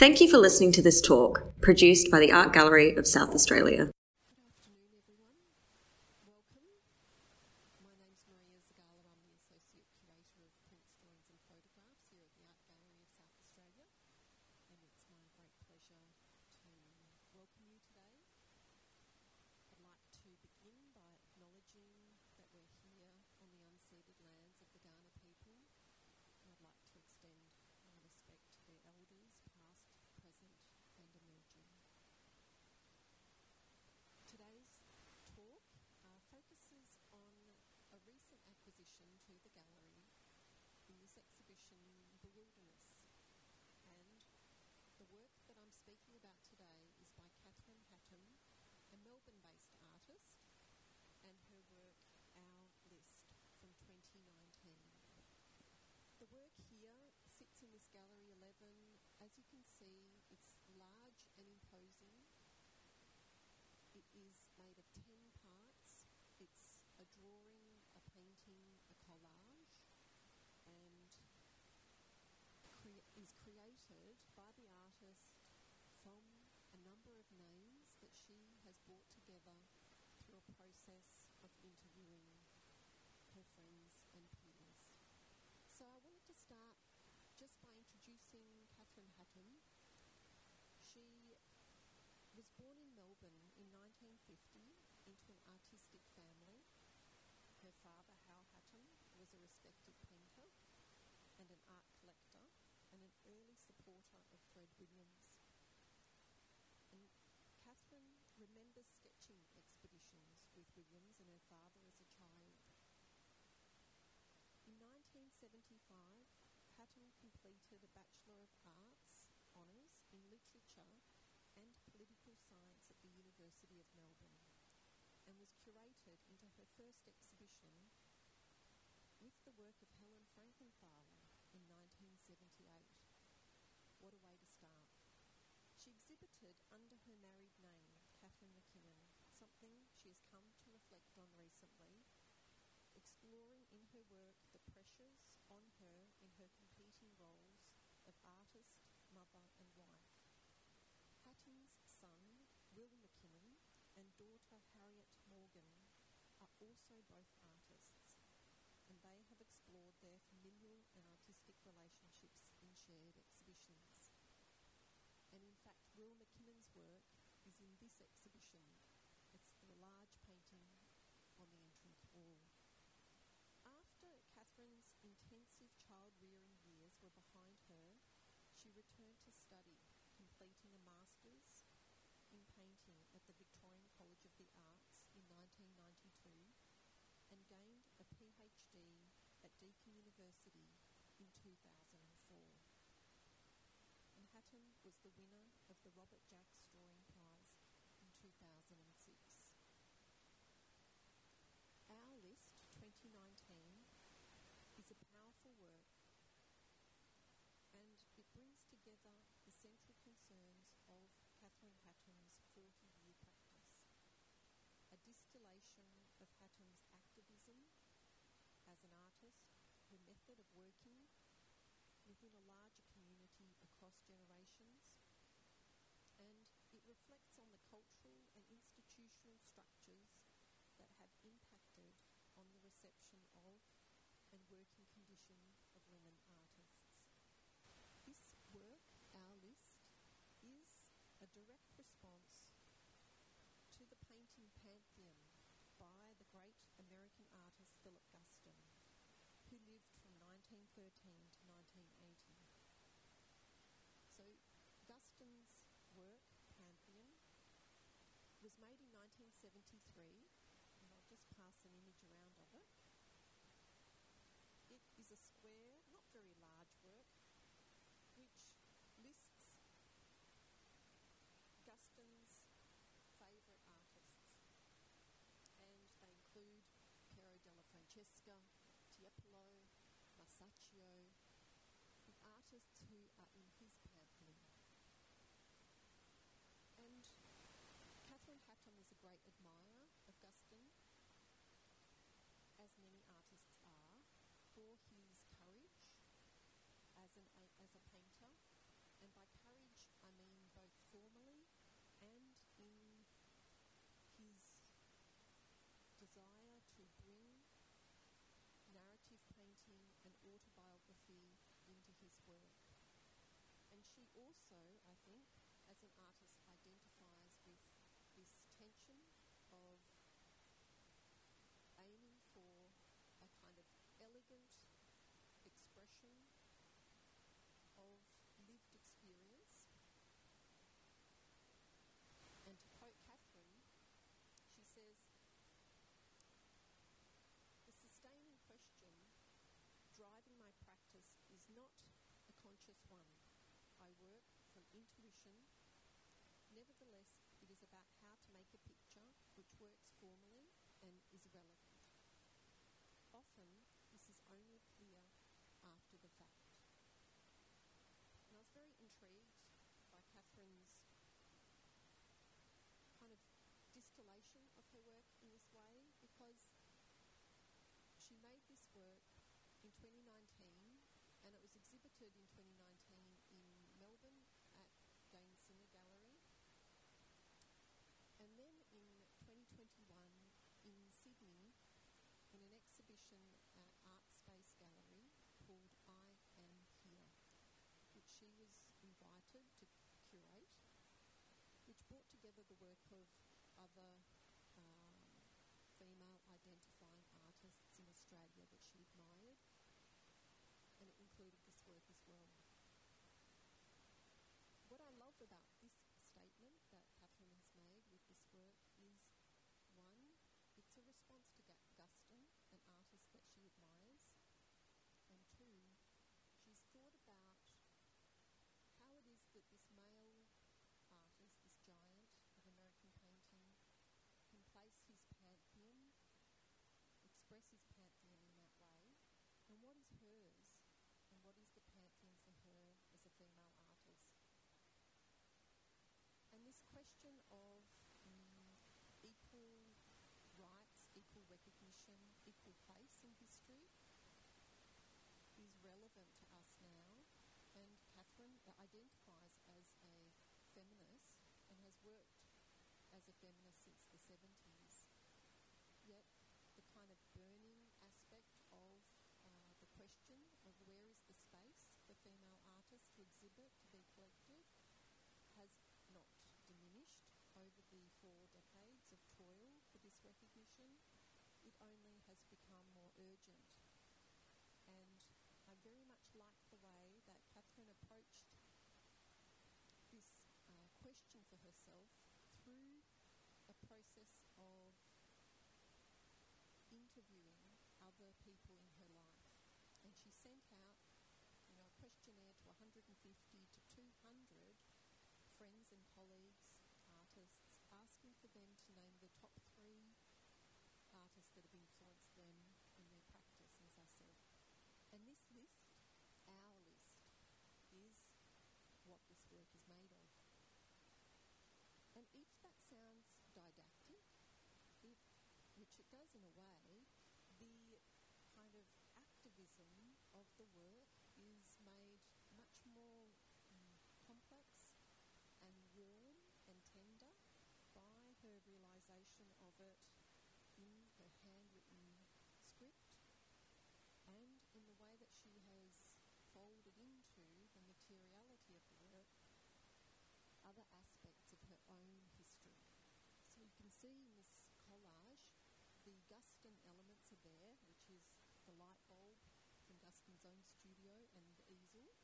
Thank you for listening to this talk, produced by the Art Gallery of South Australia. as you can see, it's large and imposing. It is made of 10 parts. It's a drawing, a painting, a collage, and crea- is created by the artist from a number of names that she has brought together through a process of interviewing her friends and peers. So I wanted to start just by introducing Katherine Hattam. She was born in Melbourne in 1950 into an artistic family. Her father, Hal Hattam, was a respected painter and an art collector and an early supporter of Fred Williams. And Katherine remembers sketching expeditions with Williams and her father as a child. In 1975, Hattam completed a Bachelor of Arts honours in Literature and Political Science at the University of Melbourne and was curated into her first exhibition with the work of Helen Frankenthaler in 1978. What a way to start. She exhibited under her married name, Katherine Mackinnon, something she has come to reflect on recently, exploring in her work the pressures on her in her competing roles of artist, mother, and wife. Hattam's son, Will Mackinnon, and daughter Harriet Morgan are also both artists, and they have explored their familial and artistic relationships in shared exhibitions. And in fact, Will Mackinnon's work is in this exhibition. It's the large Katherine's intensive child rearing years were behind her, she returned to study, completing a master's in painting at the Victorian College of the Arts in 1992 and gained a PhD at Deakin University in 2004. And Hattam was the winner of the Robert Jacks Drawing Prize in 2006. Our List 2019 together the central concerns of Katherine Hattam's 40-year practice, a distillation of Hattam's activism as an artist, her method of working within a larger community across generations, and it reflects on the cultural and institutional structures that have impacted on the reception of and working condition of women. direct response to the painting Pantheon by the great American artist Philip Guston, who lived from 1913 to 1980. So Guston's work, Pantheon, was made in 1973, and I'll just pass an image around of it. It is a square, not very large Francesca, Tiepolo, Masaccio, the artists who are in his pamphlet. And Katherine Hattam was a great admirer of Guston, as many artists are, for his also, I think, as an artist, intuition. Nevertheless, it is about how to make a picture which works formally and is relevant. Often, this is only clear after the fact. And I was very intrigued by Katherine's kind of distillation of her work in this way because she made this work in 2019 and it was exhibited in 2019 in Melbourne at Daine Singer Gallery. And then in 2021 in Sydney in an exhibition at Artspace Gallery called I Am Here, which she was invited to curate, which brought together the work of other um, female identifying artists in Australia that she admired, and it included this work as well. What I love about this statement that Katherine has made with this work is one, it's a response to Guston, an artist that she admires, and two, she's thought about how it is that this male artist, this giant of American painting, can place his pantheon, express his pantheon in that way, and what is hers, and what is the pantheon for her as a female artist. And this question of um, equal rights, equal recognition, equal place in history is relevant to us now. And Katherine identifies as a feminist and has worked as a feminist since the 70s. Yet the kind of burning aspect of uh, the question of where is the space for female artists to exhibit, to be collected, has not diminished over the four decades of toil for this recognition. It only has become more urgent. Very much like the way that Katherine approached this uh, question for herself through a process of interviewing other people in her life. And she sent out you know, a questionnaire to 150 to 200 friends and colleagues, artists, asking for them to name the top three artists that have influenced them in their practice, as I said. And this list, our list, is what this work is made of. And if that sounds didactic, it, which it does in a way, the kind of activism of the work is made much more um, complex and warm and tender by her realisation of it in her handwritten script and in the way that she has folded into the materiality of the work other aspects of her own history. So you can see in this collage the Guston elements are there, which is the light from own studio and the easel.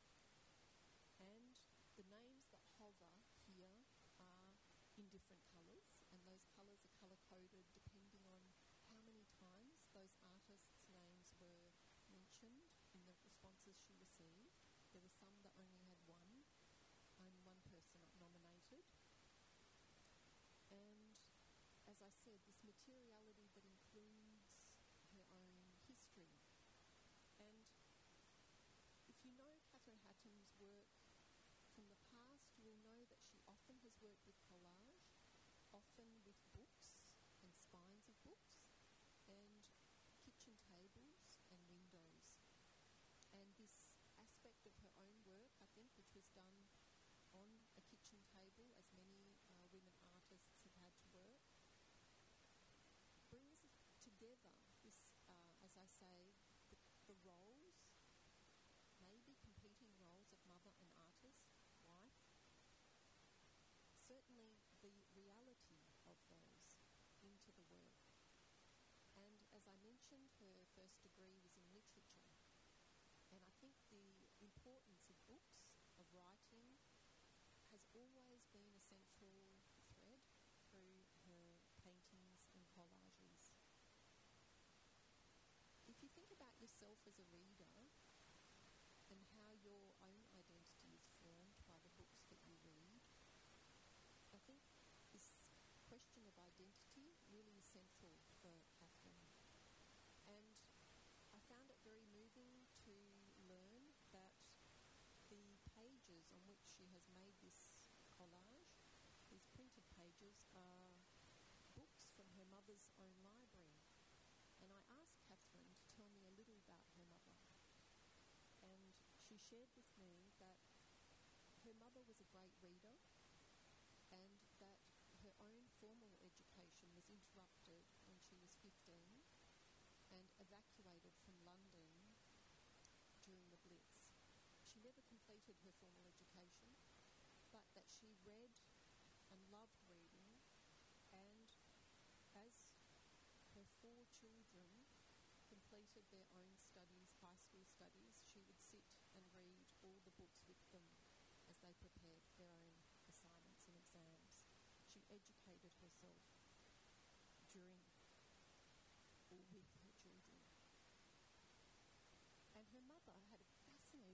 And the names that hover here are in different colours, and those colours are colour coded depending on how many times those artists' names were mentioned in the responses she received. There were some that only had one, only one person nominated. And as I said, this materiality that includes her own history. And if you know Katherine Hattam's work from the past, you will know that often with collage, often with books and spines of books, and kitchen tables and windows. And this aspect of her own work, I think, which was done on a kitchen table, as many uh, women artists have had to work, brings together this, uh, as I say, the, the roles, bringing the reality of those into the work. And as I mentioned, her first degree was in literature. And I think the importance of books, of writing, has always been a central thread through her paintings and collages. If you think about yourself as a reader, pages on which she has made this collage, these printed pages, are books from her mother's own library. And I asked Katherine to tell me a little about her mother. And she shared with me that her mother was a great reader and that her own formal education was interrupted when she was 15 and evacuated from London during the Blitz. She never completed her formal education, but that she read and loved reading, and as her four children completed their own studies, high school studies, she would sit and read all the books with them as they prepared their own assignments and exams. She educated herself during or with her children. And her mother had a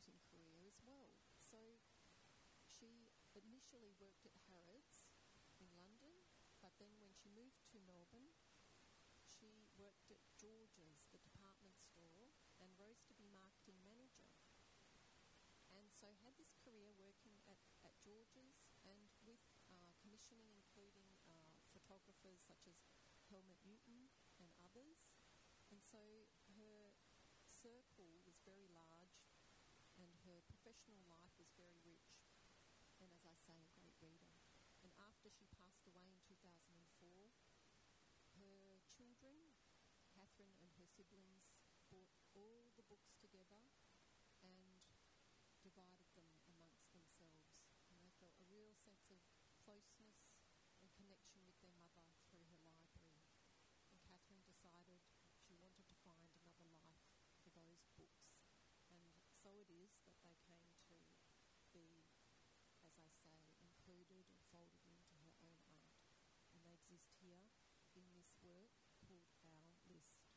fascinating career as well. So she initially worked at Harrods in London, but then when she moved to Melbourne, she worked at George's, the department store, and rose to be marketing manager. And so had this career working at, at George's and with uh, commissioning, including uh, photographers such as Helmut Newton and others. And so her circle was very large her professional life was very rich. And as I say, a great reader. And after she passed away in 2004, her children, Katherine and her siblings, brought all the books together and divided them amongst themselves. And they felt a real sense of closeness and connection with their mother through her library. And Katherine decided she wanted to find another life for those books. And so it is that they came to be, as I say, included and folded into her own art. And they exist here in this work called Our List.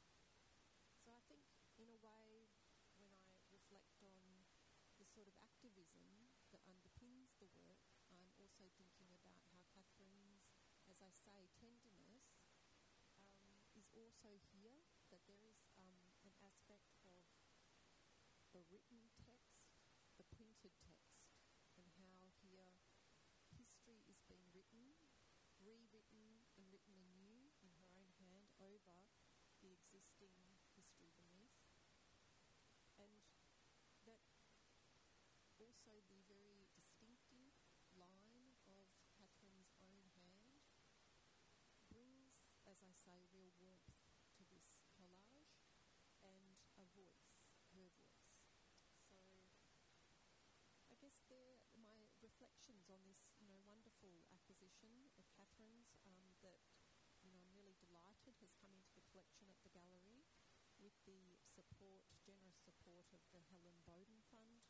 So I think, in a way, when I reflect on the sort of activism that underpins the work, I'm also thinking about how Katherine's, as I say, tenderness um, is also here, that there is um, an aspect the written text, the printed text, and how here history is being written, rewritten, and written anew in her own hand over the existing history beneath. And that also the reflections on this, you know, wonderful acquisition of Katherine's um, that, you know, I'm really delighted has come into the collection at the gallery with the support, generous support of the Helen Bowden Fund.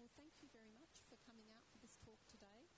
Well, thank you very much for coming out for this talk today.